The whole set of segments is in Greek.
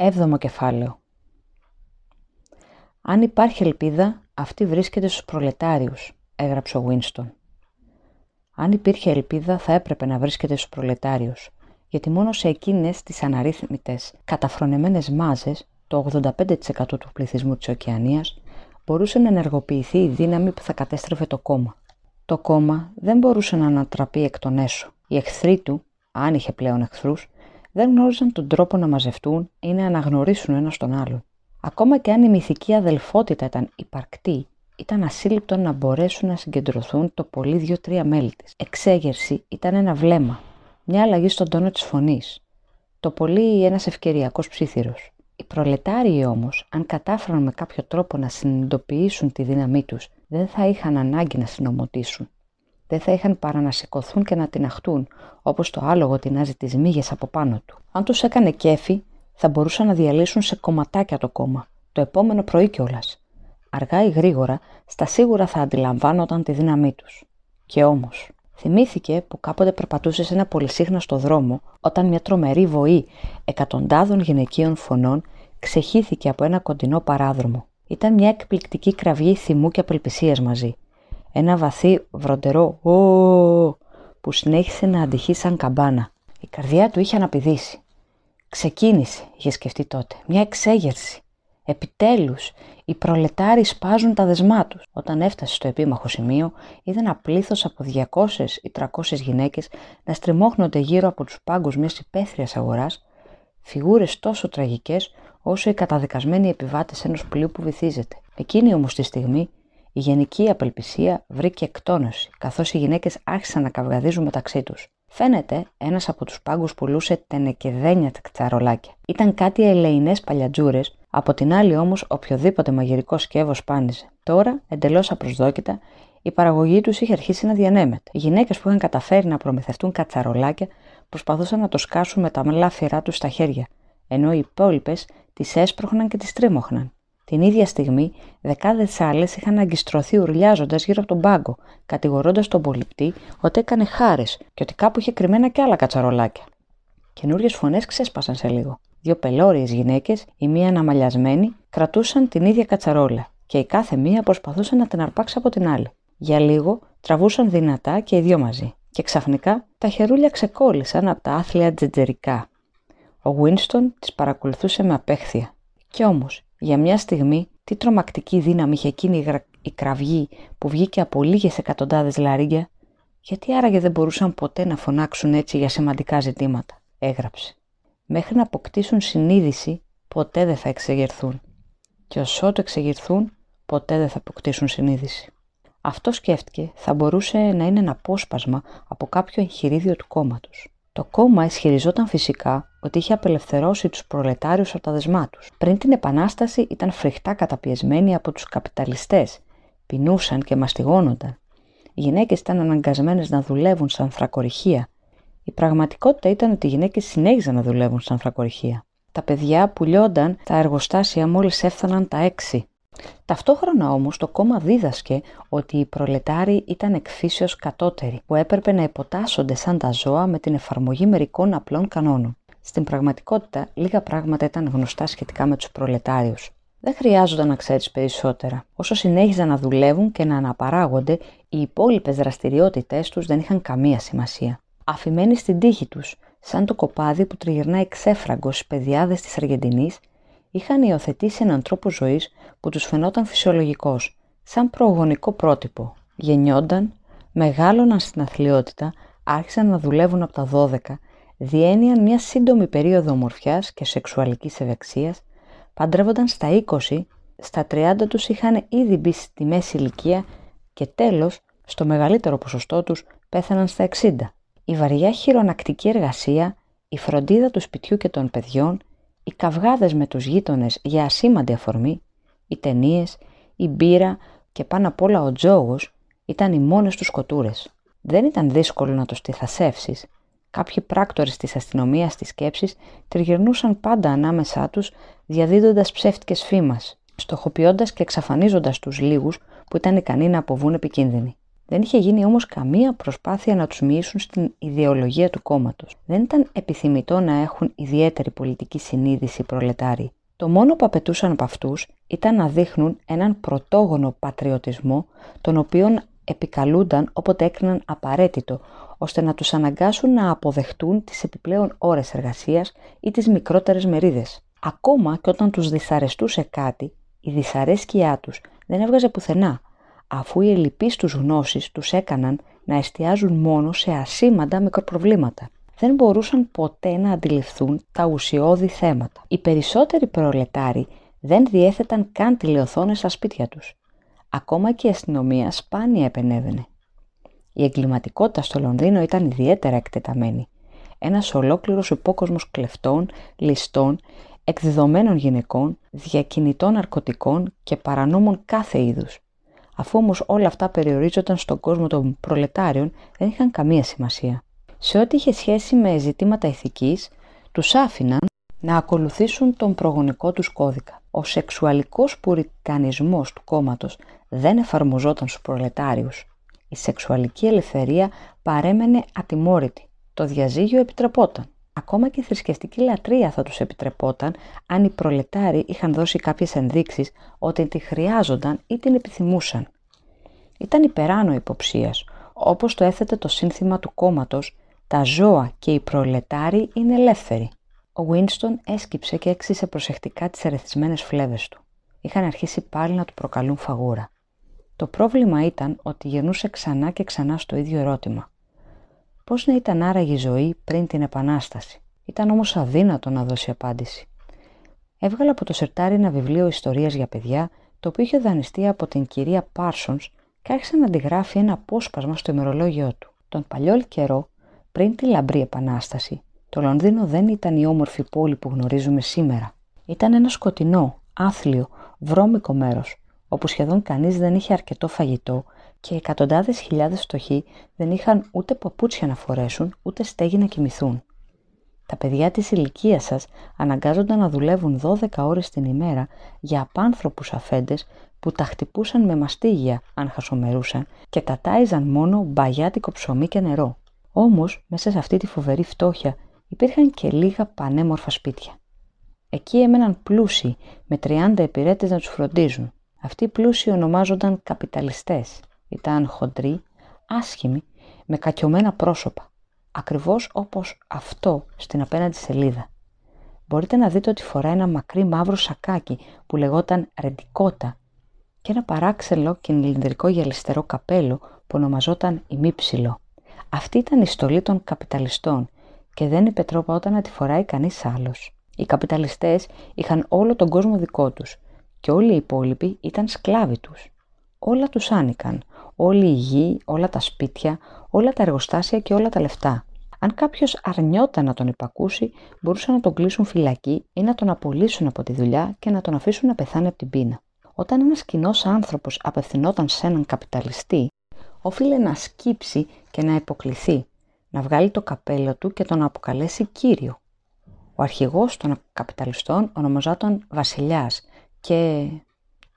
Έβδομο κεφάλαιο. «Αν υπάρχει ελπίδα, αυτή βρίσκεται στους προλετάριους», έγραψε ο Βίνστον. Αν υπήρχε ελπίδα, θα έπρεπε να βρίσκεται στους προλετάριους, γιατί μόνο σε εκείνες τις αναρρύθμιτες, καταφρονεμένες μάζες, το 85% του πληθυσμού της Οκεανίας, μπορούσε να ενεργοποιηθεί η δύναμη που θα κατέστρεφε το κόμμα. Το κόμμα δεν μπορούσε να ανατραπεί εκ των έσω. Οι εχθροί του, αν είχε πλέον εχθρούς, δεν γνώριζαν τον τρόπο να μαζευτούν ή να αναγνωρίσουν ένα τον άλλον. Ακόμα και αν η μυθική αδελφότητα ήταν υπαρκτή, ήταν ασύλληπτο να μπορέσουν να συγκεντρωθούν το πολύ δύο-τρία μέλη της. Εξέγερση ήταν ένα βλέμμα, μια αλλαγή στον τόνο της φωνής. Το πολύ ένας ευκαιριακός ψήθυρος. Οι προλετάριοι όμως, αν κατάφεραν με κάποιο τρόπο να συνειδητοποιήσουν τη δύναμή τους, δεν θα είχαν ανάγκη να συνομωτήσουν δεν θα είχαν παρά να σηκωθούν και να τυναχτούν, όπως το άλογο τεινάζει τις μύγες από πάνω του. Αν τους έκανε κέφι, θα μπορούσαν να διαλύσουν σε κομματάκια το κόμμα, το επόμενο πρωί κιόλας. Αργά ή γρήγορα, στα σίγουρα θα αντιλαμβάνονταν τη δύναμή τους. Και όμως, θυμήθηκε που κάποτε περπατούσε σε ένα πολυσύχναστο δρόμο, όταν μια τρομερή βοή εκατοντάδων γυναικείων φωνών ξεχύθηκε από ένα κοντινό παράδρομο. Ήταν μια εκπληκτική κραυγή θυμού και απελπισίας μαζί ένα βαθύ βροντερό «Ω» που συνέχισε να αντυχεί σαν καμπάνα. Η καρδιά του είχε αναπηδήσει. Ξεκίνησε, είχε σκεφτεί τότε, μια εξέγερση. Επιτέλους, οι προλετάροι σπάζουν τα δεσμά τους. Όταν έφτασε στο επίμαχο σημείο, είδε ένα πλήθος από 200 ή 300 γυναίκες να στριμώχνονται γύρω από τους πάγκους μιας υπαίθριας αγοράς, φιγούρες τόσο τραγικές όσο οι καταδικασμένοι επιβάτες ενός πλοίου που βυθίζεται. Εκείνη όμως τη στιγμή η γενική απελπισία βρήκε εκτόνωση, καθώς οι γυναίκες άρχισαν να καυγαδίζουν μεταξύ τους. Φαίνεται, ένας από τους πάγκους πουλούσε τενεκεδένια τσαρολάκια. Ήταν κάτι ελεηνές παλιατζούρες, από την άλλη όμως οποιοδήποτε μαγειρικό σκεύος σπάνιζε. Τώρα, εντελώς απροσδόκητα, η παραγωγή τους είχε αρχίσει να διανέμεται. Οι γυναίκες που είχαν καταφέρει να προμηθευτούν κατσαρολάκια προσπαθούσαν να το σκάσουν με τα μελάφυρά τους στα χέρια, ενώ οι υπόλοιπες τις έσπροχναν και τις τρίμωχναν. Την ίδια στιγμή, δεκάδες άλλες είχαν αγκιστρωθεί ουρλιάζοντας γύρω από τον πάγκο, κατηγορώντας τον πολιτή ότι έκανε χάρες και ότι κάπου είχε κρυμμένα κι άλλα κατσαρολάκια. Καινούριες φωνές ξέσπασαν σε λίγο. Δύο πελώριες γυναίκες, η μία αναμαλιασμένη, κρατούσαν την ίδια κατσαρόλα και η κάθε μία προσπαθούσε να την αρπάξει από την άλλη. Για λίγο τραβούσαν δυνατά και οι δύο μαζί. Και ξαφνικά τα χερούλια ξεκόλλησαν από τα άθλια τζετζερικά. Ο Βίνστον τις παρακολουθούσε με απέχθεια. Κι όμως για μια στιγμή, τι τρομακτική δύναμη είχε εκείνη η κραυγή που βγήκε από λίγες εκατοντάδες λαρίγια, γιατί άραγε δεν μπορούσαν ποτέ να φωνάξουν έτσι για σημαντικά ζητήματα, έγραψε. Μέχρι να αποκτήσουν συνείδηση, ποτέ δεν θα εξεγερθούν. Και όσο ότου εξεγερθούν, ποτέ δεν θα αποκτήσουν συνείδηση. Αυτό σκέφτηκε θα μπορούσε να είναι ένα απόσπασμα από κάποιο εγχειρίδιο του κόμματος. Το κόμμα ισχυριζόταν φυσικά ότι είχε απελευθερώσει τους προλετάριους από τα δεσμά τους. Πριν την Επανάσταση ήταν φρικτά καταπιεσμένοι από τους καπιταλιστές. Πεινούσαν και μαστιγώνονταν. Οι γυναίκες ήταν αναγκασμένες να δουλεύουν σαν θρακοριχεία. Η πραγματικότητα ήταν ότι οι γυναίκες συνέχιζαν να δουλεύουν σαν θρακοριχεία. Τα παιδιά πουλιόνταν τα εργοστάσια μόλις έφταναν τα έξι Ταυτόχρονα όμως το κόμμα δίδασκε ότι οι προλετάροι ήταν εκφύσεως κατώτεροι που έπρεπε να υποτάσσονται σαν τα ζώα με την εφαρμογή μερικών απλών κανόνων. Στην πραγματικότητα λίγα πράγματα ήταν γνωστά σχετικά με τους προλετάριους. Δεν χρειάζονταν να ξέρεις περισσότερα. Όσο συνέχιζαν να δουλεύουν και να αναπαράγονται, οι υπόλοιπες δραστηριότητές τους δεν είχαν καμία σημασία. Αφημένοι στην τύχη τους, σαν το κοπάδι που τριγυρνάει ξέφραγκο στις παιδιάδε της Αργεντινής είχαν υιοθετήσει έναν τρόπο ζωής που τους φαινόταν φυσιολογικός, σαν προγονικό πρότυπο. Γεννιόνταν, μεγάλωναν στην αθλειότητα, άρχισαν να δουλεύουν από τα 12, διένυαν μια σύντομη περίοδο ομορφιάς και σεξουαλικής ευεξίας, παντρεύονταν στα 20, στα 30 τους είχαν ήδη μπει στη μέση ηλικία και τέλος, στο μεγαλύτερο ποσοστό τους, πέθαναν στα 60. Η βαριά χειρονακτική εργασία, η φροντίδα του σπιτιού και των παιδιών, οι καυγάδες με τους γείτονες για ασήμαντη αφορμή, οι ταινίες, η μπύρα και πάνω απ' όλα ο τζόγος ήταν οι μόνες τους σκοτούρες. Δεν ήταν δύσκολο να τους τυθασεύσεις. Κάποιοι πράκτορες της αστυνομίας της σκέψης τριγυρνούσαν πάντα ανάμεσά τους διαδίδοντας ψεύτικες φήμας, στοχοποιώντας και εξαφανίζοντας τους λίγους που ήταν ικανοί να αποβούν επικίνδυνοι. Δεν είχε γίνει όμως καμία προσπάθεια να τους μοιήσουν στην ιδεολογία του κόμματος. Δεν ήταν επιθυμητό να έχουν ιδιαίτερη πολιτική συνείδηση προλετάροι. Το μόνο που απαιτούσαν από αυτούς ήταν να δείχνουν έναν πρωτόγονο πατριωτισμό, τον οποίον επικαλούνταν όποτε έκριναν απαραίτητο, ώστε να τους αναγκάσουν να αποδεχτούν τις επιπλέον ώρες εργασίας ή τις μικρότερες μερίδες. Ακόμα και όταν τους δυσαρεστούσε κάτι, η δυσαρέσκειά τους δεν έβγαζε πουθενά, αφού οι ελλειπείς τους γνώσεις τους έκαναν να εστιάζουν μόνο σε ασήμαντα μικροπροβλήματα. Δεν μπορούσαν ποτέ να αντιληφθούν τα ουσιώδη θέματα. Οι περισσότεροι προλετάροι δεν διέθεταν καν τηλεοθόνες στα σπίτια τους. Ακόμα και η αστυνομία σπάνια επενέβαινε. Η εγκληματικότητα στο Λονδίνο ήταν ιδιαίτερα εκτεταμένη. Ένας ολόκληρος υπόκοσμος κλεφτών, ληστών, εκδεδομένων γυναικών, διακινητών ναρκωτικών και παρανόμων κάθε είδους. Αφού όμως όλα αυτά περιορίζονταν στον κόσμο των προλετάριων, δεν είχαν καμία σημασία. Σε ό,τι είχε σχέση με ζητήματα ηθικής, τους άφηναν να ακολουθήσουν τον προγονικό τους κώδικα. Ο σεξουαλικός πουριτανισμός του κόμματος δεν εφαρμοζόταν στους προλετάριους. Η σεξουαλική ελευθερία παρέμενε ατιμόρυτη. Το διαζύγιο επιτρεπόταν. Ακόμα και η θρησκευτική λατρεία θα τους επιτρεπόταν αν οι προλετάροι είχαν δώσει κάποιες ενδείξεις ότι τη χρειάζονταν ή την επιθυμούσαν. Ήταν υπεράνω υποψίας, όπως το έθετε το σύνθημα του κόμματος «Τα ζώα και οι προλετάροι είναι ελεύθεροι». Ο Βίνστον έσκυψε και έξισε προσεκτικά τις ερεθισμένες φλέβες του. Είχαν αρχίσει πάλι να του προκαλούν φαγούρα. Το πρόβλημα ήταν ότι γυρνούσε ξανά και ξανά στο ίδιο ερώτημα. Πώς να ήταν άραγε η ζωή πριν την Επανάσταση; Ήταν όμως αδύνατο να δώσει απάντηση. Έβγαλε από το σερτάρι ένα βιβλίο ιστορίας για παιδιά, το οποίο είχε δανειστεί από την κυρία Πάρσονς και άρχισε να αντιγράφει ένα απόσπασμα στο ημερολόγιο του. Τον παλιό καιρό, πριν τη λαμπρή Επανάσταση, το Λονδίνο δεν ήταν η όμορφη πόλη που γνωρίζουμε σήμερα. Ήταν ένα σκοτεινό, άθλιο, βρώμικο μέρος, όπου σχεδόν κανείς δεν είχε αρκετό φαγητό και εκατοντάδες χιλιάδες φτωχοί δεν είχαν ούτε παπούτσια να φορέσουν, ούτε στέγη να κοιμηθούν. Τα παιδιά της ηλικίας σας αναγκάζονταν να δουλεύουν 12 ώρες την ημέρα για απάνθρωπους αφέντες που τα χτυπούσαν με μαστίγια αν χασομερούσαν και τα τάιζαν μόνο μπαγιάτικο ψωμί και νερό. Όμως, μέσα σε αυτή τη φοβερή φτώχεια υπήρχαν και λίγα πανέμορφα σπίτια. Εκεί έμεναν πλούσιοι με 30 επιρρέτες να τους φροντίζουν. Αυτοί οι πλούσιοι ονομάζονταν καπιταλιστές ήταν χοντρή, άσχημη, με κακιωμένα πρόσωπα. Ακριβώς όπως αυτό στην απέναντι σελίδα. Μπορείτε να δείτε ότι φοράει ένα μακρύ μαύρο σακάκι που λεγόταν ρεντικότα και ένα παράξενο κινηλινδρικό γυαλιστερό καπέλο που ονομαζόταν ημίψιλο. Αυτή ήταν η στολή των καπιταλιστών και δεν υπετρόπαόταν να τη φοράει κανείς άλλος. Οι καπιταλιστές είχαν όλο τον κόσμο δικό τους και όλοι οι υπόλοιποι ήταν σκλάβοι τους. Όλα τους άνοικαν, όλη η γη, όλα τα σπίτια, όλα τα εργοστάσια και όλα τα λεφτά. Αν κάποιος αρνιόταν να τον υπακούσει, μπορούσαν να τον κλείσουν φυλακή ή να τον απολύσουν από τη δουλειά και να τον αφήσουν να πεθάνει από την πείνα. Όταν ένας κοινός άνθρωπος απευθυνόταν σε έναν καπιταλιστή, όφιλε να σκύψει και να υποκληθεί, να βγάλει το καπέλο του και τον αποκαλέσει κύριο. Ο αρχηγός των καπιταλιστών ονομαζόταν βασιλιάς και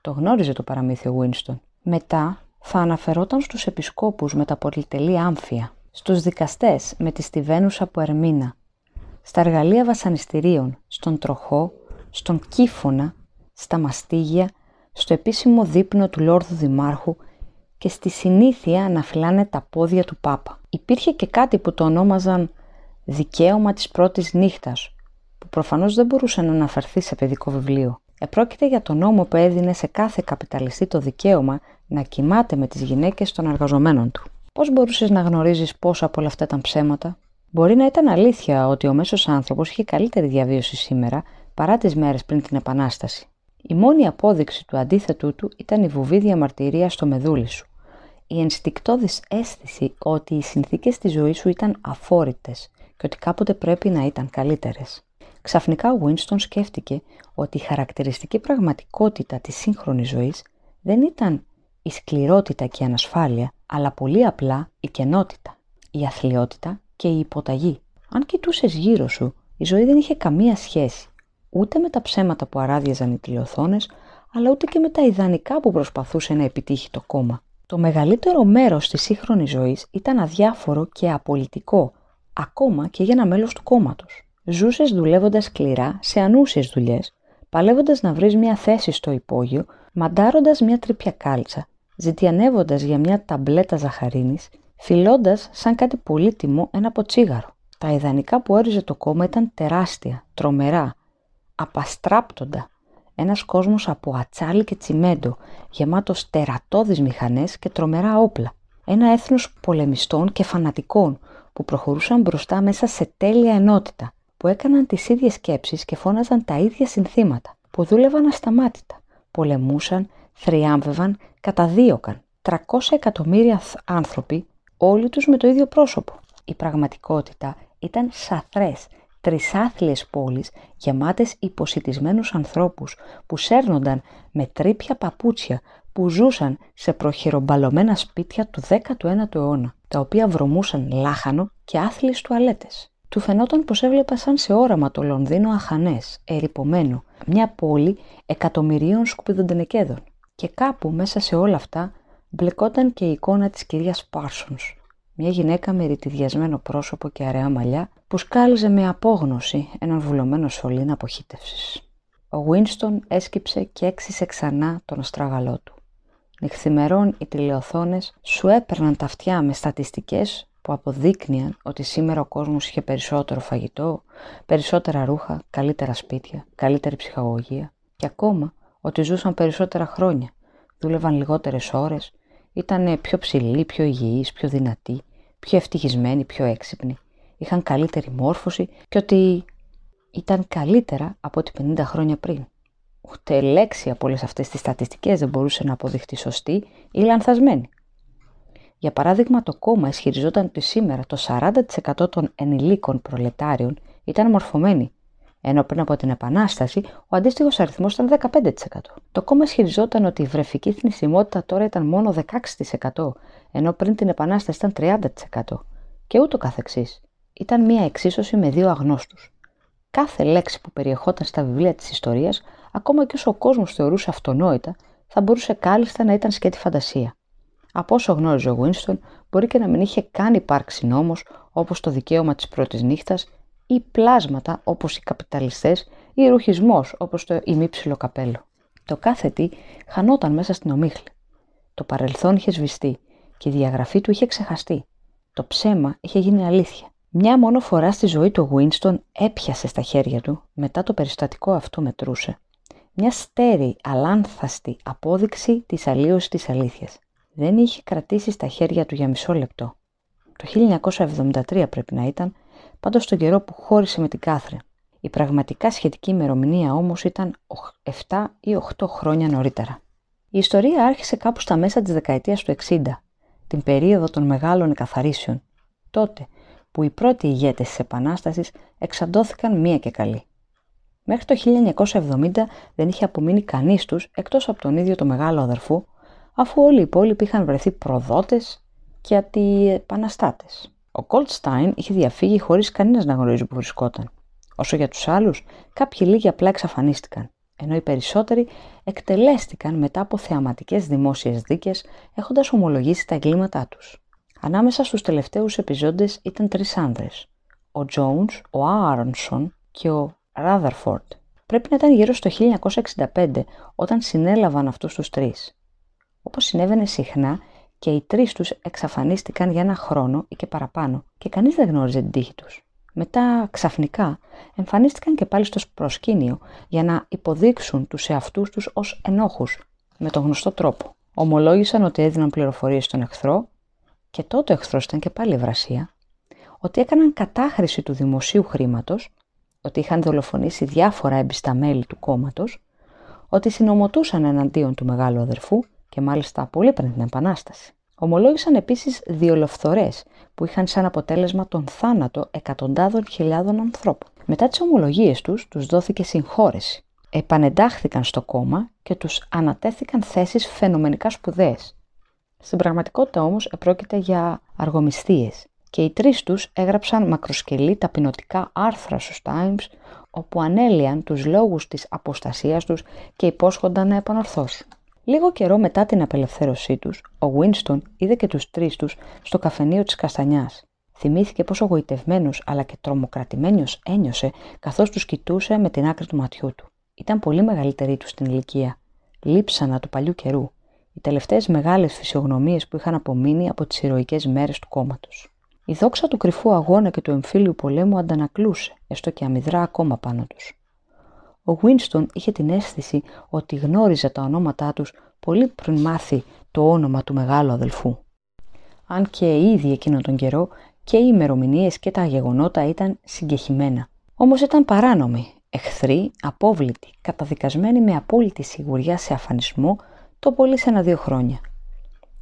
το γνώριζε το παραμύθι ο Winston. Μετά θα αναφερόταν στους επισκόπους με τα πολυτελή άμφια, στους δικαστές με τη στιβένουσα από Ερμήνα, στα εργαλεία βασανιστήριων, στον τροχό, στον κύφωνα, στα μαστίγια, στο επίσημο δείπνο του Λόρδου Δημάρχου και στη συνήθεια να φυλάνε τα πόδια του Πάπα. Υπήρχε και κάτι που το ονόμαζαν «δικαίωμα της πρώτης νύχτας», που προφανώς δεν μπορούσε να αναφερθεί σε παιδικό βιβλίο. Επρόκειται για τον νόμο που έδινε σε κάθε καπιταλιστή το δικαίωμα να κοιμάται με τις γυναίκες των εργαζομένων του. Πώς μπορούσες να γνωρίζεις πόσα από όλα αυτά ήταν ψέματα; Μπορεί να ήταν αλήθεια ότι ο μέσος άνθρωπος είχε καλύτερη διαβίωση σήμερα παρά τις μέρες πριν την Επανάσταση. Η μόνη απόδειξη του αντίθετού του ήταν η βουβή διαμαρτυρία στο μεδούλι σου. Η ενστικτόδης αίσθηση ότι οι συνθήκες της ζωής σου ήταν αφόρητες και ότι κάποτε πρέπει να ήταν καλύτερες. Ξαφνικά ο Winston σκέφτηκε ότι η χαρακτηριστική πραγματικότητα της σύγχρονης ζωής δεν ήταν η σκληρότητα και η ανασφάλεια, αλλά πολύ απλά η κενότητα, η αθλειότητα και η υποταγή. Αν κοιτούσες γύρω σου, η ζωή δεν είχε καμία σχέση ούτε με τα ψέματα που αράδιαζαν οι τηλεοθόνες, αλλά ούτε και με τα ιδανικά που προσπαθούσε να επιτύχει το κόμμα. Το μεγαλύτερο μέρος της σύγχρονης ζωής ήταν αδιάφορο και απολυτικό, ακόμα και για ένα μέλος του κόμματος. Ζούσες δουλεύοντας σκληρά σε ανούσιες δουλειές, παλεύοντας να βρεις μια θέση στο υπόγειο, μαντάροντας μια τρίπια κάλτσα, ζητιανεύοντας για μια ταμπλέτα ζαχαρίνης, φιλώντας σαν κάτι πολύτιμο ένα ποτσίγαρο. Τα ιδανικά που όριζε το κόμμα ήταν τεράστια, τρομερά, απαστράπτοντα. Ένας κόσμος από ατσάλι και τσιμέντο, γεμάτος τερατώδεις μηχανές και τρομερά όπλα. Ένα έθνος πολεμιστών και φανατικών που προχωρούσαν μπροστά μέσα σε τέλεια ενότητα, που έκαναν τις ίδιες σκέψεις και φώναζαν τα ίδια συνθήματα, που δούλευαν ασταμάτητα, πολεμούσαν, θριάμβευαν, καταδίωκαν. 300 εκατομμύρια άνθρωποι, όλοι τους με το ίδιο πρόσωπο. Η πραγματικότητα ήταν σαθρές, τρισάθλιες πόλεις γεμάτες υποσυτισμένους ανθρώπους που σέρνονταν με τρίπια παπούτσια που ζούσαν σε προχειρομπαλωμένα σπίτια του 19ου αιώνα, τα οποία βρωμούσαν λάχανο και άθλιες τουαλέτες. Του φαινόταν πως έβλεπα σαν σε όραμα το Λονδίνο αχανές, ερυπωμένο, μια πόλη εκατομμυρίων σκουπιδοντενεκέδων. Και κάπου μέσα σε όλα αυτά μπλεκόταν και η εικόνα της κυρίας Πάρσονς, μια γυναίκα με ρητιδιασμένο πρόσωπο και αραιά μαλλιά που σκάλιζε με απόγνωση έναν βουλωμένο σωλήνα αποχύτευσης. Ο Βίνστον έσκυψε και έξισε ξανά τον αστράγαλό του. Νυχθημερών οι τηλεοθόνες σου έπαιρναν τα αυτιά με στατιστικές που αποδείκνυαν ότι σήμερα ο κόσμος είχε περισσότερο φαγητό, περισσότερα ρούχα, καλύτερα σπίτια, καλύτερη ψυχαγωγία και ακόμα ότι ζούσαν περισσότερα χρόνια, δούλευαν λιγότερες ώρες, ήταν πιο ψηλοί, πιο υγιείς, πιο δυνατοί, πιο ευτυχισμένοι, πιο έξυπνοι, είχαν καλύτερη μόρφωση και ότι ήταν καλύτερα από ό,τι 50 χρόνια πριν. Ούτε λέξη από όλες αυτές τις στατιστικές δεν μπορούσε να αποδειχτεί σωστή ή λανθασμένη. Για παράδειγμα, το κόμμα ισχυριζόταν ότι σήμερα το 40% των ενηλίκων προλετάριων ήταν μορφωμένοι, ενώ πριν από την Επανάσταση ο αντίστοιχος αριθμός ήταν 15%. Το κόμμα ισχυριζόταν ότι η βρεφική θνησιμότητα τώρα ήταν μόνο 16%, ενώ πριν την Επανάσταση ήταν 30%. Και ούτω καθεξής. Ήταν μια εξίσωση με δύο αγνώστους. Κάθε λέξη που περιεχόταν στα βιβλία της ιστορίας, ακόμα και όσο ο κόσμος θεωρούσε αυτονόητα, θα μπορούσε κάλλιστα να ήταν σκέτη φαντασία. Από όσο γνώριζε ο Winston, μπορεί και να μην είχε καν υπάρξει νόμος όπως το δικαίωμα της πρώτης νύχτας ή πλάσματα όπως οι καπιταλιστές ή ρουχισμός όπως το ημίψιλο καπέλο. Το κάθε τι χανόταν μέσα στην ομίχλη. Το παρελθόν είχε σβηστεί και η διαγραφή του είχε ξεχαστεί. Το ψέμα είχε γίνει αλήθεια. Μια μόνο φορά στη ζωή του Winston έπιασε στα χέρια του, μετά το περιστατικό αυτό μετρούσε, μια στέρη, αλάνθαστη απόδειξη της αλλίωσης της αλήθειας δεν είχε κρατήσει στα χέρια του για μισό λεπτό. Το 1973 πρέπει να ήταν, πάντως τον καιρό που χώρισε με την Κάθριν. Η πραγματικά σχετική ημερομηνία όμως ήταν 7 ή 8 χρόνια νωρίτερα. Η ιστορία άρχισε κάπου στα μέσα της δεκαετίας του 60, την περίοδο των μεγάλων εκαθαρίσεων, τότε που οι πρώτοι ηγέτες της Επανάστασης εξαντώθηκαν μία και καλή. Μέχρι το 1970 δεν είχε απομείνει κανείς τους εκτός από τον ίδιο το μεγάλο αδερφό, αφού όλοι οι υπόλοιποι είχαν βρεθεί προδότες και αντιεπαναστάτες. Ο Goldstein είχε διαφύγει χωρίς κανένας να γνωρίζει που βρισκόταν. Όσο για τους άλλους, κάποιοι λίγοι απλά εξαφανίστηκαν, ενώ οι περισσότεροι εκτελέστηκαν μετά από θεαματικές δημόσιες δίκες έχοντας ομολογήσει τα εγκλήματά τους. Ανάμεσα στους τελευταίους επιζώντες ήταν τρεις άνδρες, ο Jones, ο Άρονσον και ο Rutherford. Πρέπει να ήταν γύρω στο 1965 όταν συνέλαβαν αυτούς τους τρεις. Όπως συνέβαινε συχνά και οι τρεις τους εξαφανίστηκαν για ένα χρόνο ή και παραπάνω και κανείς δεν γνώριζε την τύχη τους. Μετά ξαφνικά εμφανίστηκαν και πάλι στο προσκήνιο για να υποδείξουν τους εαυτούς τους ως ενόχους με τον γνωστό τρόπο. Ομολόγησαν ότι έδιναν πληροφορίες στον εχθρό και τότε ο εχθρός ήταν και πάλι ευρασία, ότι έκαναν κατάχρηση του δημοσίου χρήματος, ότι είχαν δολοφονήσει διάφορα εμπιστά μέλη του κόμματος, ότι συνομωτούσαν εναντίον του μεγάλου αδερφού και μάλιστα πολύ πριν την Επανάσταση. Ομολόγησαν επίσης διολοφθορέ που είχαν σαν αποτέλεσμα τον θάνατο εκατοντάδων χιλιάδων ανθρώπων. Μετά τις ομολογίες τους, τους δόθηκε συγχώρεση. Επανεντάχθηκαν στο κόμμα και τους ανατέθηκαν θέσεις φαινομενικά σπουδαίες. Στην πραγματικότητα όμως επρόκειται για αργομισθίες και οι τρεις τους έγραψαν μακροσκελή ταπεινωτικά άρθρα στους Times όπου ανέλυαν τους λόγους της αποστασίας τους και υπόσχονταν να επανορθώσουν. Λίγο καιρό μετά την απελευθέρωσή τους, ο Winston είδε και τους τρεις τους στο καφενείο της Καστανιάς. Θυμήθηκε πόσο γοητευμένος αλλά και τρομοκρατημένος ένιωσε καθώς τους κοιτούσε με την άκρη του ματιού του. Ήταν πολύ μεγαλύτερη τους στην ηλικία. Λείψανα του παλιού καιρού. Οι τελευταίες μεγάλες φυσιογνωμίες που είχαν απομείνει από τις ηρωικές μέρες του κόμματος. Η δόξα του κρυφού αγώνα και του εμφύλιου πολέμου αντανακλούσε, έστω και αμυδρά ακόμα πάνω τους. Ο Winston είχε την αίσθηση ότι γνώριζε τα ονόματά τους πολύ πριν μάθει το όνομα του μεγάλου αδελφού. Αν και ήδη εκείνο τον καιρό και οι ημερομηνίες και τα γεγονότα ήταν συγκεχημένα. Όμως ήταν παράνομοι, εχθροί, απόβλητοι, καταδικασμένοι με απόλυτη σιγουριά σε αφανισμό το πολύ σε ένα-δύο χρόνια.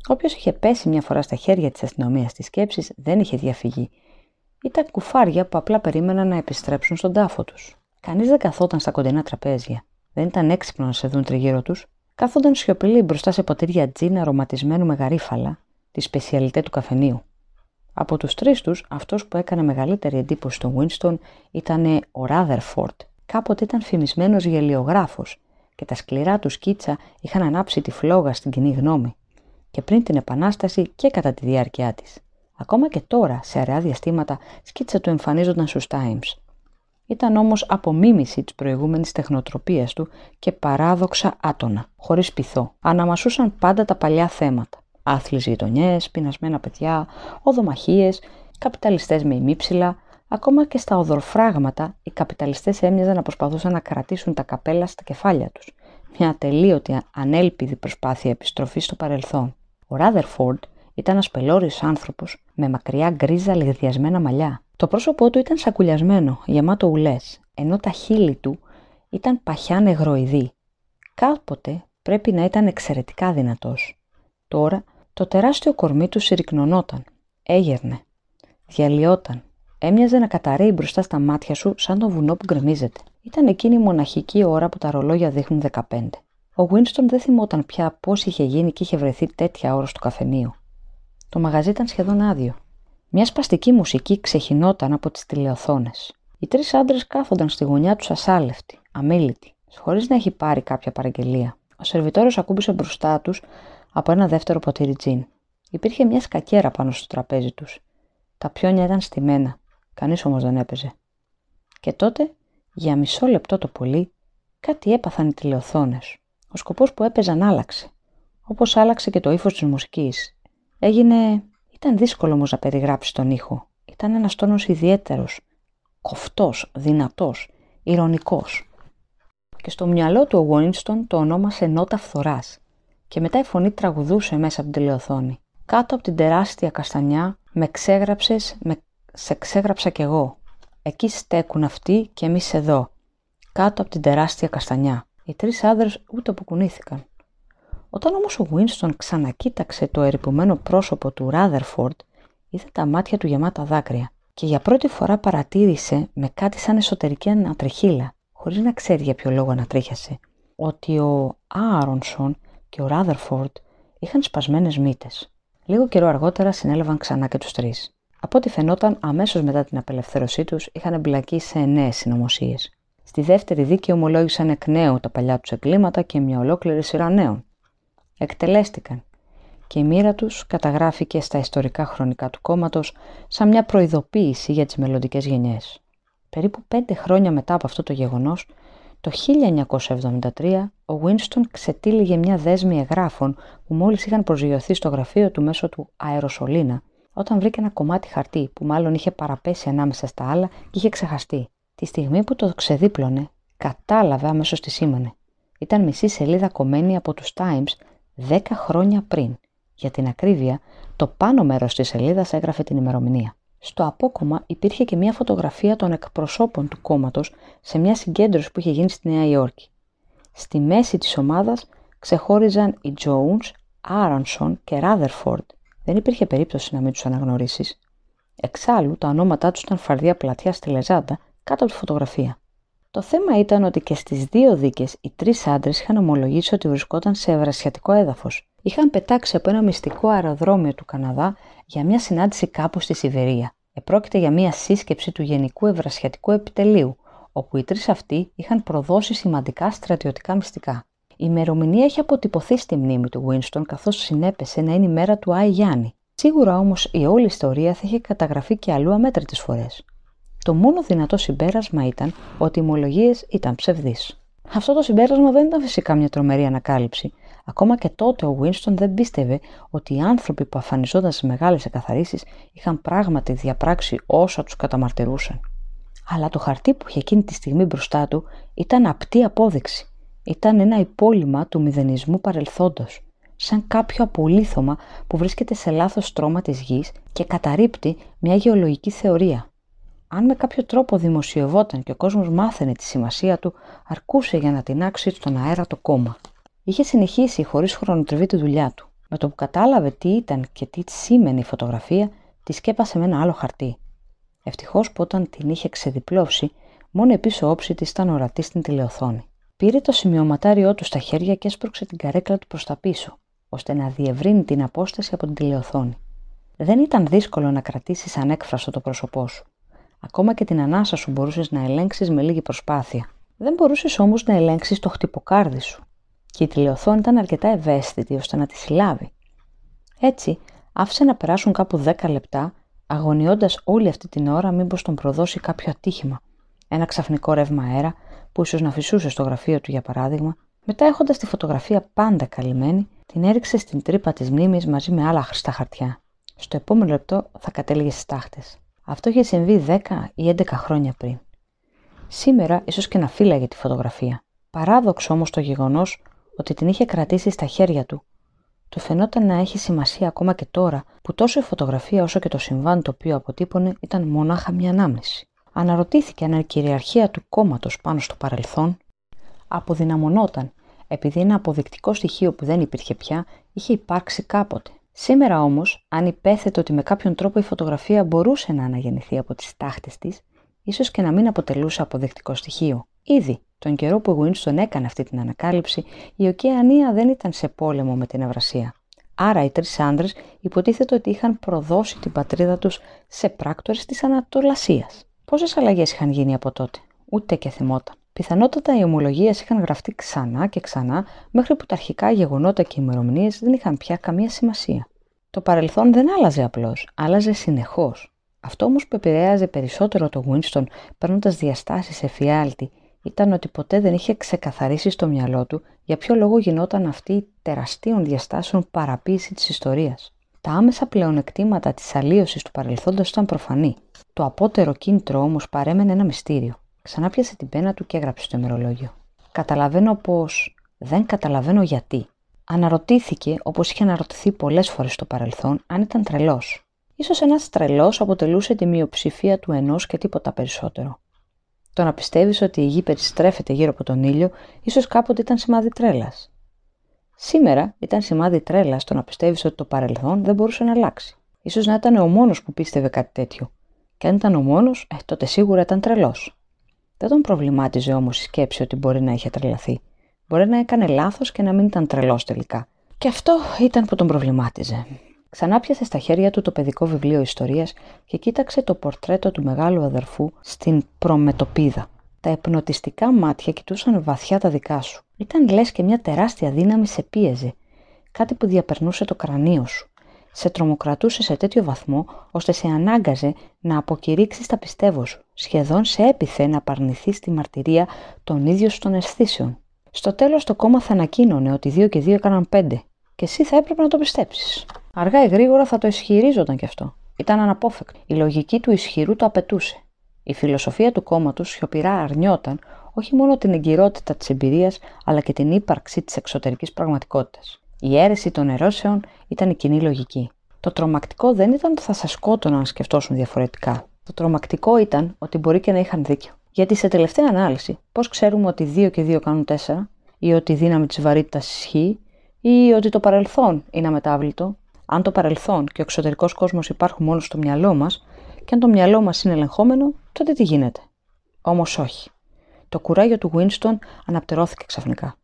Όποιος είχε πέσει μια φορά στα χέρια της αστυνομίας της σκέψης δεν είχε διαφυγεί. Ήταν κουφάρια που απλά περίμεναν να επιστρέψουν στον τάφο τους. Κανείς δεν καθόταν στα κοντινά τραπέζια. Δεν ήταν έξυπνο να σε δουν τριγύρω τους. Κάθονταν σιωπηλοί μπροστά σε ποτήρια τζιν αρωματισμένου με γαρίφαλα, τη σπεσιαλιτέ του καφενείου. Από τους τρεις τους, αυτός που έκανε μεγαλύτερη εντύπωση στον Winston ήταν ο Ράδερφορντ. Κάποτε ήταν φημισμένος γελιογράφος και τα σκληρά του σκίτσα είχαν ανάψει τη φλόγα στην κοινή γνώμη. Και πριν την Επανάσταση και κατά τη διάρκεια της. Ακόμα και τώρα, σε αραιά διαστήματα, σκίτσα του εμφανίζονταν στους Times. Ήταν όμως απομίμηση της προηγούμενης τεχνοτροπίας του και παράδοξα άτονα, χωρίς πειθό. Αναμασούσαν πάντα τα παλιά θέματα. Άθλιες γειτονιές, πεινασμένα παιδιά, οδομαχίες, καπιταλιστές με ημίψηλα, ακόμα και στα οδορφράγματα οι καπιταλιστές έμοιαζαν να προσπαθούσαν να κρατήσουν τα καπέλα στα κεφάλια τους. Μια ατελείωτη, ανέλπιδη προσπάθεια επιστροφής στο παρελθόν. Ο Ράδερφορντ ήταν ένα πελώριο άνθρωπος με μακριά γκρίζα λιγδιασμένα μαλλιά. Το πρόσωπό του ήταν σακουλιασμένο, γεμάτο ουλές, ενώ τα χείλη του ήταν παχιά νεγροειδή. Κάποτε πρέπει να ήταν εξαιρετικά δυνατός. Τώρα το τεράστιο κορμί του συρρυκνωνόταν, έγερνε, διαλυόταν. Έμοιαζε να καταραίει μπροστά στα μάτια σου σαν το βουνό που γκρεμίζεται. Ήταν εκείνη η μοναχική ώρα που τα ρολόγια δείχνουν 15. Ο Winston δεν θυμόταν πια πώς είχε γίνει και είχε βρεθεί τέτοια ώρα στο καφενείο. Το μαγαζί ήταν σχεδόν άδειο. Μια σπαστική μουσική ξεχυνόταν από τις τηλεοθόνες. Οι τρεις άντρες κάθονταν στη γωνιά τους ασάλευτοι, αμήλυτοι, χωρίς να έχει πάρει κάποια παραγγελία. Ο σερβιτόρος ακούμπησε μπροστά τους από ένα δεύτερο ποτήρι τζιν. Υπήρχε μια σκακέρα πάνω στο τραπέζι τους. Τα πιόνια ήταν στημένα. Κανείς όμως δεν έπαιζε. Και τότε, για μισό λεπτό το πολύ, κάτι έπαθαν οι τηλεοθόνες. Ο σκοπός που έπαιζαν άλλαξε. Όπως άλλαξε και το ύφος της μουσικής. Έγινε. Ήταν δύσκολο όμως να περιγράψεις τον ήχο. Ήταν ένας τόνος ιδιαίτερος. Κοφτός, δυνατός, ηρωνικός. Και στο μυαλό του ο Γουίνστον το ονόμασε νότα φθοράς. Και μετά η φωνή τραγουδούσε μέσα από την τηλεοθόνη. Κάτω από την τεράστια καστανιά με ξέγραψες, με σε ξέγραψα κι εγώ. Εκεί στέκουν αυτοί και εμείς εδώ, κάτω από την τεράστια καστανιά. Οι τρεις άντρες ούτε αποκουνήθηκαν. Όταν όμως ο Βίνστον ξανακοίταξε το ερυπωμένο πρόσωπο του Ράδερφορντ, είδε τα μάτια του γεμάτα δάκρυα και για πρώτη φορά παρατήρησε με κάτι σαν εσωτερική ανατριχίλα, χωρίς να ξέρει για ποιο λόγο ανατρίχιασε, ότι ο Άρονσον και ο Ράδερφορντ είχαν σπασμένες μύτες. Λίγο καιρό αργότερα συνέλαβαν ξανά και τους τρεις. Από ό,τι φαινόταν, αμέσως μετά την απελευθέρωσή τους είχαν εμπλακεί σε νέες συνωμοσίες. Στη δεύτερη δίκη ομολόγησαν εκ νέου τα παλιά τους εγκλήματα και μια ολόκληρη σειρά νέων. Εκτελέστηκαν και η μοίρα τους καταγράφηκε στα ιστορικά χρονικά του κόμματος σαν μια προειδοποίηση για τις μελλοντικές γενιές. Περίπου πέντε χρόνια μετά από αυτό το γεγονός, το 1973 ο Winston ξετύλιγε μια δέσμη εγγράφων που μόλις είχαν προσγειωθεί στο γραφείο του μέσω του αεροσολίνα όταν βρήκε ένα κομμάτι χαρτί που μάλλον είχε παραπέσει ανάμεσα στα άλλα και είχε ξεχαστεί. Τη στιγμή που το ξεδίπλωνε, κατάλαβε αμέσως τι σήμανε. Ήταν μισή σελίδα κομμένη από τους Times 10 χρόνια πριν. Για την ακρίβεια, το πάνω μέρος της σελίδας έγραφε την ημερομηνία. Στο απόκομμα υπήρχε και μια φωτογραφία των εκπροσώπων του κόμματος σε μια συγκέντρωση που είχε γίνει στη Νέα Υόρκη. Στη μέση της ομάδας ξεχώριζαν οι Jones, Άρανσον και Rutherford δεν υπήρχε περίπτωση να μην τους αναγνωρίσεις. Εξάλλου, τα ονόματά τους ήταν φαρδία πλατιά στη λεζάντα κάτω από τη φωτογραφία. Το θέμα ήταν ότι και στις δύο δίκες οι τρεις άντρες είχαν ομολογήσει ότι βρισκόταν σε ευρασιατικό έδαφος. Είχαν πετάξει από ένα μυστικό αεροδρόμιο του Καναδά για μια συνάντηση κάπου στη Σιβερία. Επρόκειται για μια σύσκεψη του Γενικού Ευρασιατικού Επιτελείου, όπου οι τρεις αυτοί είχαν προδώσει σημαντικά στρατιωτικά μυστικά. Η ημερομηνία έχει αποτυπωθεί στη μνήμη του Winston καθώς συνέπεσε να είναι η μέρα του Άι Γιάννη. Σίγουρα όμως η όλη ιστορία θα είχε καταγραφεί και αλλού αμέτρητες φορές. Το μόνο δυνατό συμπέρασμα ήταν ότι οι ομολογίες ήταν ψευδείς. Αυτό το συμπέρασμα δεν ήταν φυσικά μια τρομερή ανακάλυψη. Ακόμα και τότε ο Winston δεν πίστευε ότι οι άνθρωποι που αφανιζόταν σε μεγάλες εκαθαρίσεις είχαν πράγματι διαπράξει όσα τους καταμαρτυρούσαν. Αλλά το χαρτί που είχε εκείνη τη στιγμή μπροστά του ήταν απτή απόδειξη. Ήταν ένα υπόλοιμα του μηδενισμού παρελθόντος, σαν κάποιο απολύθωμα που βρίσκεται σε λάθος στρώμα της γης και καταρρύπτει μια γεωλογική θεωρία. Αν με κάποιο τρόπο δημοσιευόταν και ο κόσμος μάθαινε τη σημασία του, αρκούσε για να τεινάξει στον αέρα το κόμμα. Είχε συνεχίσει χωρίς χρονοτριβή τη δουλειά του. Με το που κατάλαβε τι ήταν και τι σήμαινε η φωτογραφία, τη σκέπασε με ένα άλλο χαρτί. Ευτυχώς που όταν την είχε ξεδιπλώσει, μόνο η πίσω όψη της ήταν ορατή στην τηλεοθόνη. Πήρε το σημειωματάριό του στα χέρια και έσπρωξε την καρέκλα του προς τα πίσω, ώστε να διευρύνει την απόσταση από την τηλεοθόνη. Δεν ήταν δύσκολο να κρατήσει ανέκφραστο το πρόσωπό σου. Ακόμα και την ανάσα σου μπορούσες να ελέγξεις με λίγη προσπάθεια. Δεν μπορούσες όμως να ελέγξεις το χτυποκάρδι σου. Και η τηλεοθόνη ήταν αρκετά ευαίσθητη ώστε να τη συλλάβει. Έτσι, άφησε να περάσουν κάπου 10 λεπτά, αγωνιώντας όλη αυτή την ώρα μήπως τον προδώσει κάποιο ατύχημα. Ένα ξαφνικό ρεύμα αέρα, που ίσως να φυσούσε στο γραφείο του για παράδειγμα, μετά έχοντας τη φωτογραφία πάντα καλυμμένη, την έριξε στην τρύπα της μνήμης μαζί με άλλα χρηστά χαρτιά. Στο επόμενο λεπτό θα κατέληγε στις τάχτες. Αυτό είχε συμβεί 10 ή 11 χρόνια πριν. Σήμερα ίσως και να φύλαγε τη φωτογραφία. Παράδοξο όμως το γεγονός ότι την είχε κρατήσει στα χέρια του. Του φαινόταν να έχει σημασία ακόμα και τώρα που τόσο η φωτογραφία όσο και το συμβάν το οποίο αποτύπωνε ήταν μονάχα μια ανάμνηση. Αναρωτήθηκε αν η κυριαρχία του κόμματος πάνω στο παρελθόν αποδυναμωνόταν επειδή ένα αποδεικτικό στοιχείο που δεν υπήρχε πια είχε υπάρξει κάποτε. Σήμερα όμως, αν υπέθετε ότι με κάποιον τρόπο η φωτογραφία μπορούσε να αναγεννηθεί από τις τάχτες της, ίσως και να μην αποτελούσε αποδεικτικό στοιχείο. Ήδη τον καιρό που ο Winston έκανε αυτή την ανακάλυψη, η Οκεανία δεν ήταν σε πόλεμο με την Ευρασία. Άρα οι τρεις άντρες υποτίθεται ότι είχαν προδώσει την πατρίδα τους σε πράκτορες της Ανατολασίας. Πόσες αλλαγές είχαν γίνει από τότε, ούτε και θυμόταν. Πιθανότατα οι ομολογίες είχαν γραφτεί ξανά και ξανά, μέχρι που τα αρχικά γεγονότα και ημερομηνίες δεν είχαν πια καμία σημασία. Το παρελθόν δεν άλλαζε απλώς, άλλαζε συνεχώς. Αυτό όμως που επηρέαζε περισσότερο το Winston, παίρνοντας διαστάσεις εφιάλτη, ήταν ότι ποτέ δεν είχε ξεκαθαρίσει στο μυαλό του για ποιο λόγο γινόταν αυτή η τεραστίων διαστάσεων παραποίηση της ιστορίας. Τα άμεσα πλεονεκτήματα της αλλίωσης του παρελθόντος ήταν προφανή. Το απότερο κίνητρο όμως παρέμενε ένα μυστήριο. Ξανά πιάσε την πένα του και έγραψε στο ημερολόγιο. Καταλαβαίνω πως. Δεν καταλαβαίνω γιατί. Αναρωτήθηκε, όπως είχε αναρωτηθεί πολλές φορές στο παρελθόν, αν ήταν τρελός. σω ένας τρελός αποτελούσε τη μειοψηφία του ενός και τίποτα περισσότερο. Το να πιστεύεις ότι η γη περιστρέφεται γύρω από τον ήλιο, ίσως κάποτε ήταν σημάδι τρέλας. Σήμερα ήταν σημάδι τρέλας το να πιστεύεις ότι το παρελθόν δεν μπορούσε να αλλάξει. σω να ήταν ο μόνος που πίστευε κάτι τέτοιο. Και αν ήταν ο μόνος, ε, τότε σίγουρα ήταν τρελός. Δεν τον προβλημάτιζε όμως η σκέψη ότι μπορεί να είχε τρελαθεί. Μπορεί να έκανε λάθος και να μην ήταν τρελός τελικά. Και αυτό ήταν που τον προβλημάτιζε. Ξανά πιάσε στα χέρια του το παιδικό βιβλίο ιστορίας και κοίταξε το πορτρέτο του μεγάλου αδερφού στην προμετωπίδα. Τα επνοτιστικά μάτια κοιτούσαν βαθιά τα δικά σου. Ήταν λες και μια τεράστια δύναμη σε πίεζε. Κάτι που διαπερνούσε το κρανίο σου. Σε τρομοκρατούσε σε τέτοιο βαθμό, ώστε σε ανάγκαζε να αποκηρύξεις τα πιστεύω σου. Σχεδόν σε έπιθε να απαρνηθεί τη μαρτυρία των ίδιων των αισθήσεων. Στο τέλος το κόμμα θα ανακοίνωνε ότι δύο και δύο έκαναν πέντε. Και εσύ θα έπρεπε να το πιστέψεις. Αργά ή γρήγορα θα το ισχυρίζονταν κι αυτό. Ήταν αναπόφευκτο. Η λογική του ισχυρού το απαιτούσε. Η φιλοσοφία του κόμματος σιωπηρά αρνιόταν όχι μόνο την εγκυρότητα της εμπειρίας, αλλά και την ύπαρξη της εξωτερικής πραγματικότητας. Η αίρεση των ερώσεων ήταν η κοινή λογική. Το τρομακτικό δεν ήταν ότι θα σας σκότωναν αν σκεφτόσουν διαφορετικά. Το τρομακτικό ήταν ότι μπορεί και να είχαν δίκιο. Γιατί σε τελευταία ανάλυση, πώς ξέρουμε ότι 2 και 2 κάνουν 4, ή ότι η δύναμη της βαρύτητας ισχύει, ή ότι το παρελθόν είναι αμετάβλητο, αν το παρελθόν και ο εξωτερικός κόσμος υπάρχουν μόνο στο μυαλό μας, και αν το μυαλό μας είναι ελεγχόμενο, τότε τι γίνεται; Όμως όχι. Το κουράγιο του Winston αναπτερώθηκε ξαφνικά.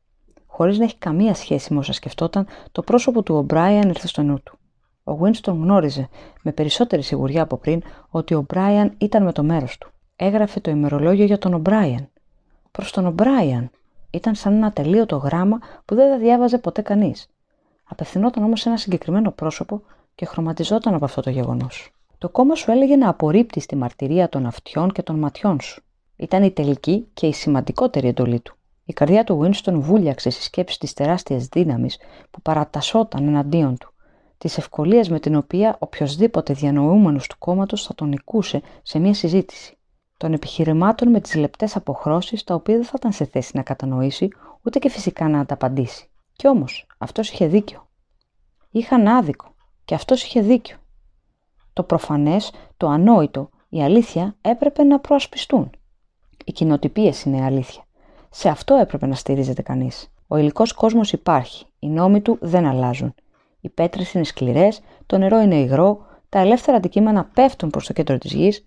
Χωρίς να έχει καμία σχέση με όσα σκεφτόταν, το πρόσωπο του O'Brien ήρθε στο νου του. Ο Winston γνώριζε με περισσότερη σιγουριά από πριν ότι ο O'Brien ήταν με το μέρος του. Έγραφε το ημερολόγιο για τον O'Brien. Προς τον O'Brien. Ήταν σαν ένα τελείωτο γράμμα που δεν θα διάβαζε ποτέ κανείς. Απευθυνόταν όμως σε ένα συγκεκριμένο πρόσωπο και χρωματιζόταν από αυτό το γεγονός. Το κόμμα σου έλεγε να απορρίπτεις τη μαρτυρία των αυτιών και των ματιών σου. Ήταν η τελική και η σημαντικότερη εντολή του. Η καρδιά του Winston βούλιαξε στη σκέψη της τεράστιας δύναμης που παρατασσόταν εναντίον του, τη ευκολία με την οποία οποιοδήποτε διανοούμενος του κόμματος θα τον νικούσε σε μια συζήτηση, των επιχειρημάτων με τις λεπτές αποχρώσεις τα οποία δεν θα ήταν σε θέση να κατανοήσει ούτε και φυσικά να ανταπαντήσει. Κι όμως αυτός είχε δίκιο. Είχαν άδικο και αυτός είχε δίκιο. Το προφανές, το ανόητο, η αλήθεια έπρεπε να προασπιστούν. Οι κοινοτυπίες είναι αλήθεια. Σε αυτό έπρεπε να στηρίζεται κανείς. Ο υλικός κόσμος υπάρχει. Οι νόμοι του δεν αλλάζουν. Οι πέτρε είναι σκληρές, το νερό είναι υγρό, τα ελεύθερα αντικείμενα πέφτουν προς το κέντρο της γης,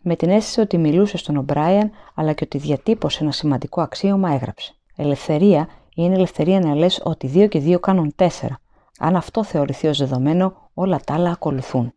με την αίσθηση ότι μιλούσε στον Ομπράιαν, αλλά και ότι διατύπωσε ένα σημαντικό αξίωμα, έγραψε. Ελευθερία είναι ελευθερία να λες ότι δύο και δύο κάνουν τέσσερα. Αν αυτό θεωρηθεί ως δεδομένο, όλα τα άλλα ακολουθούν.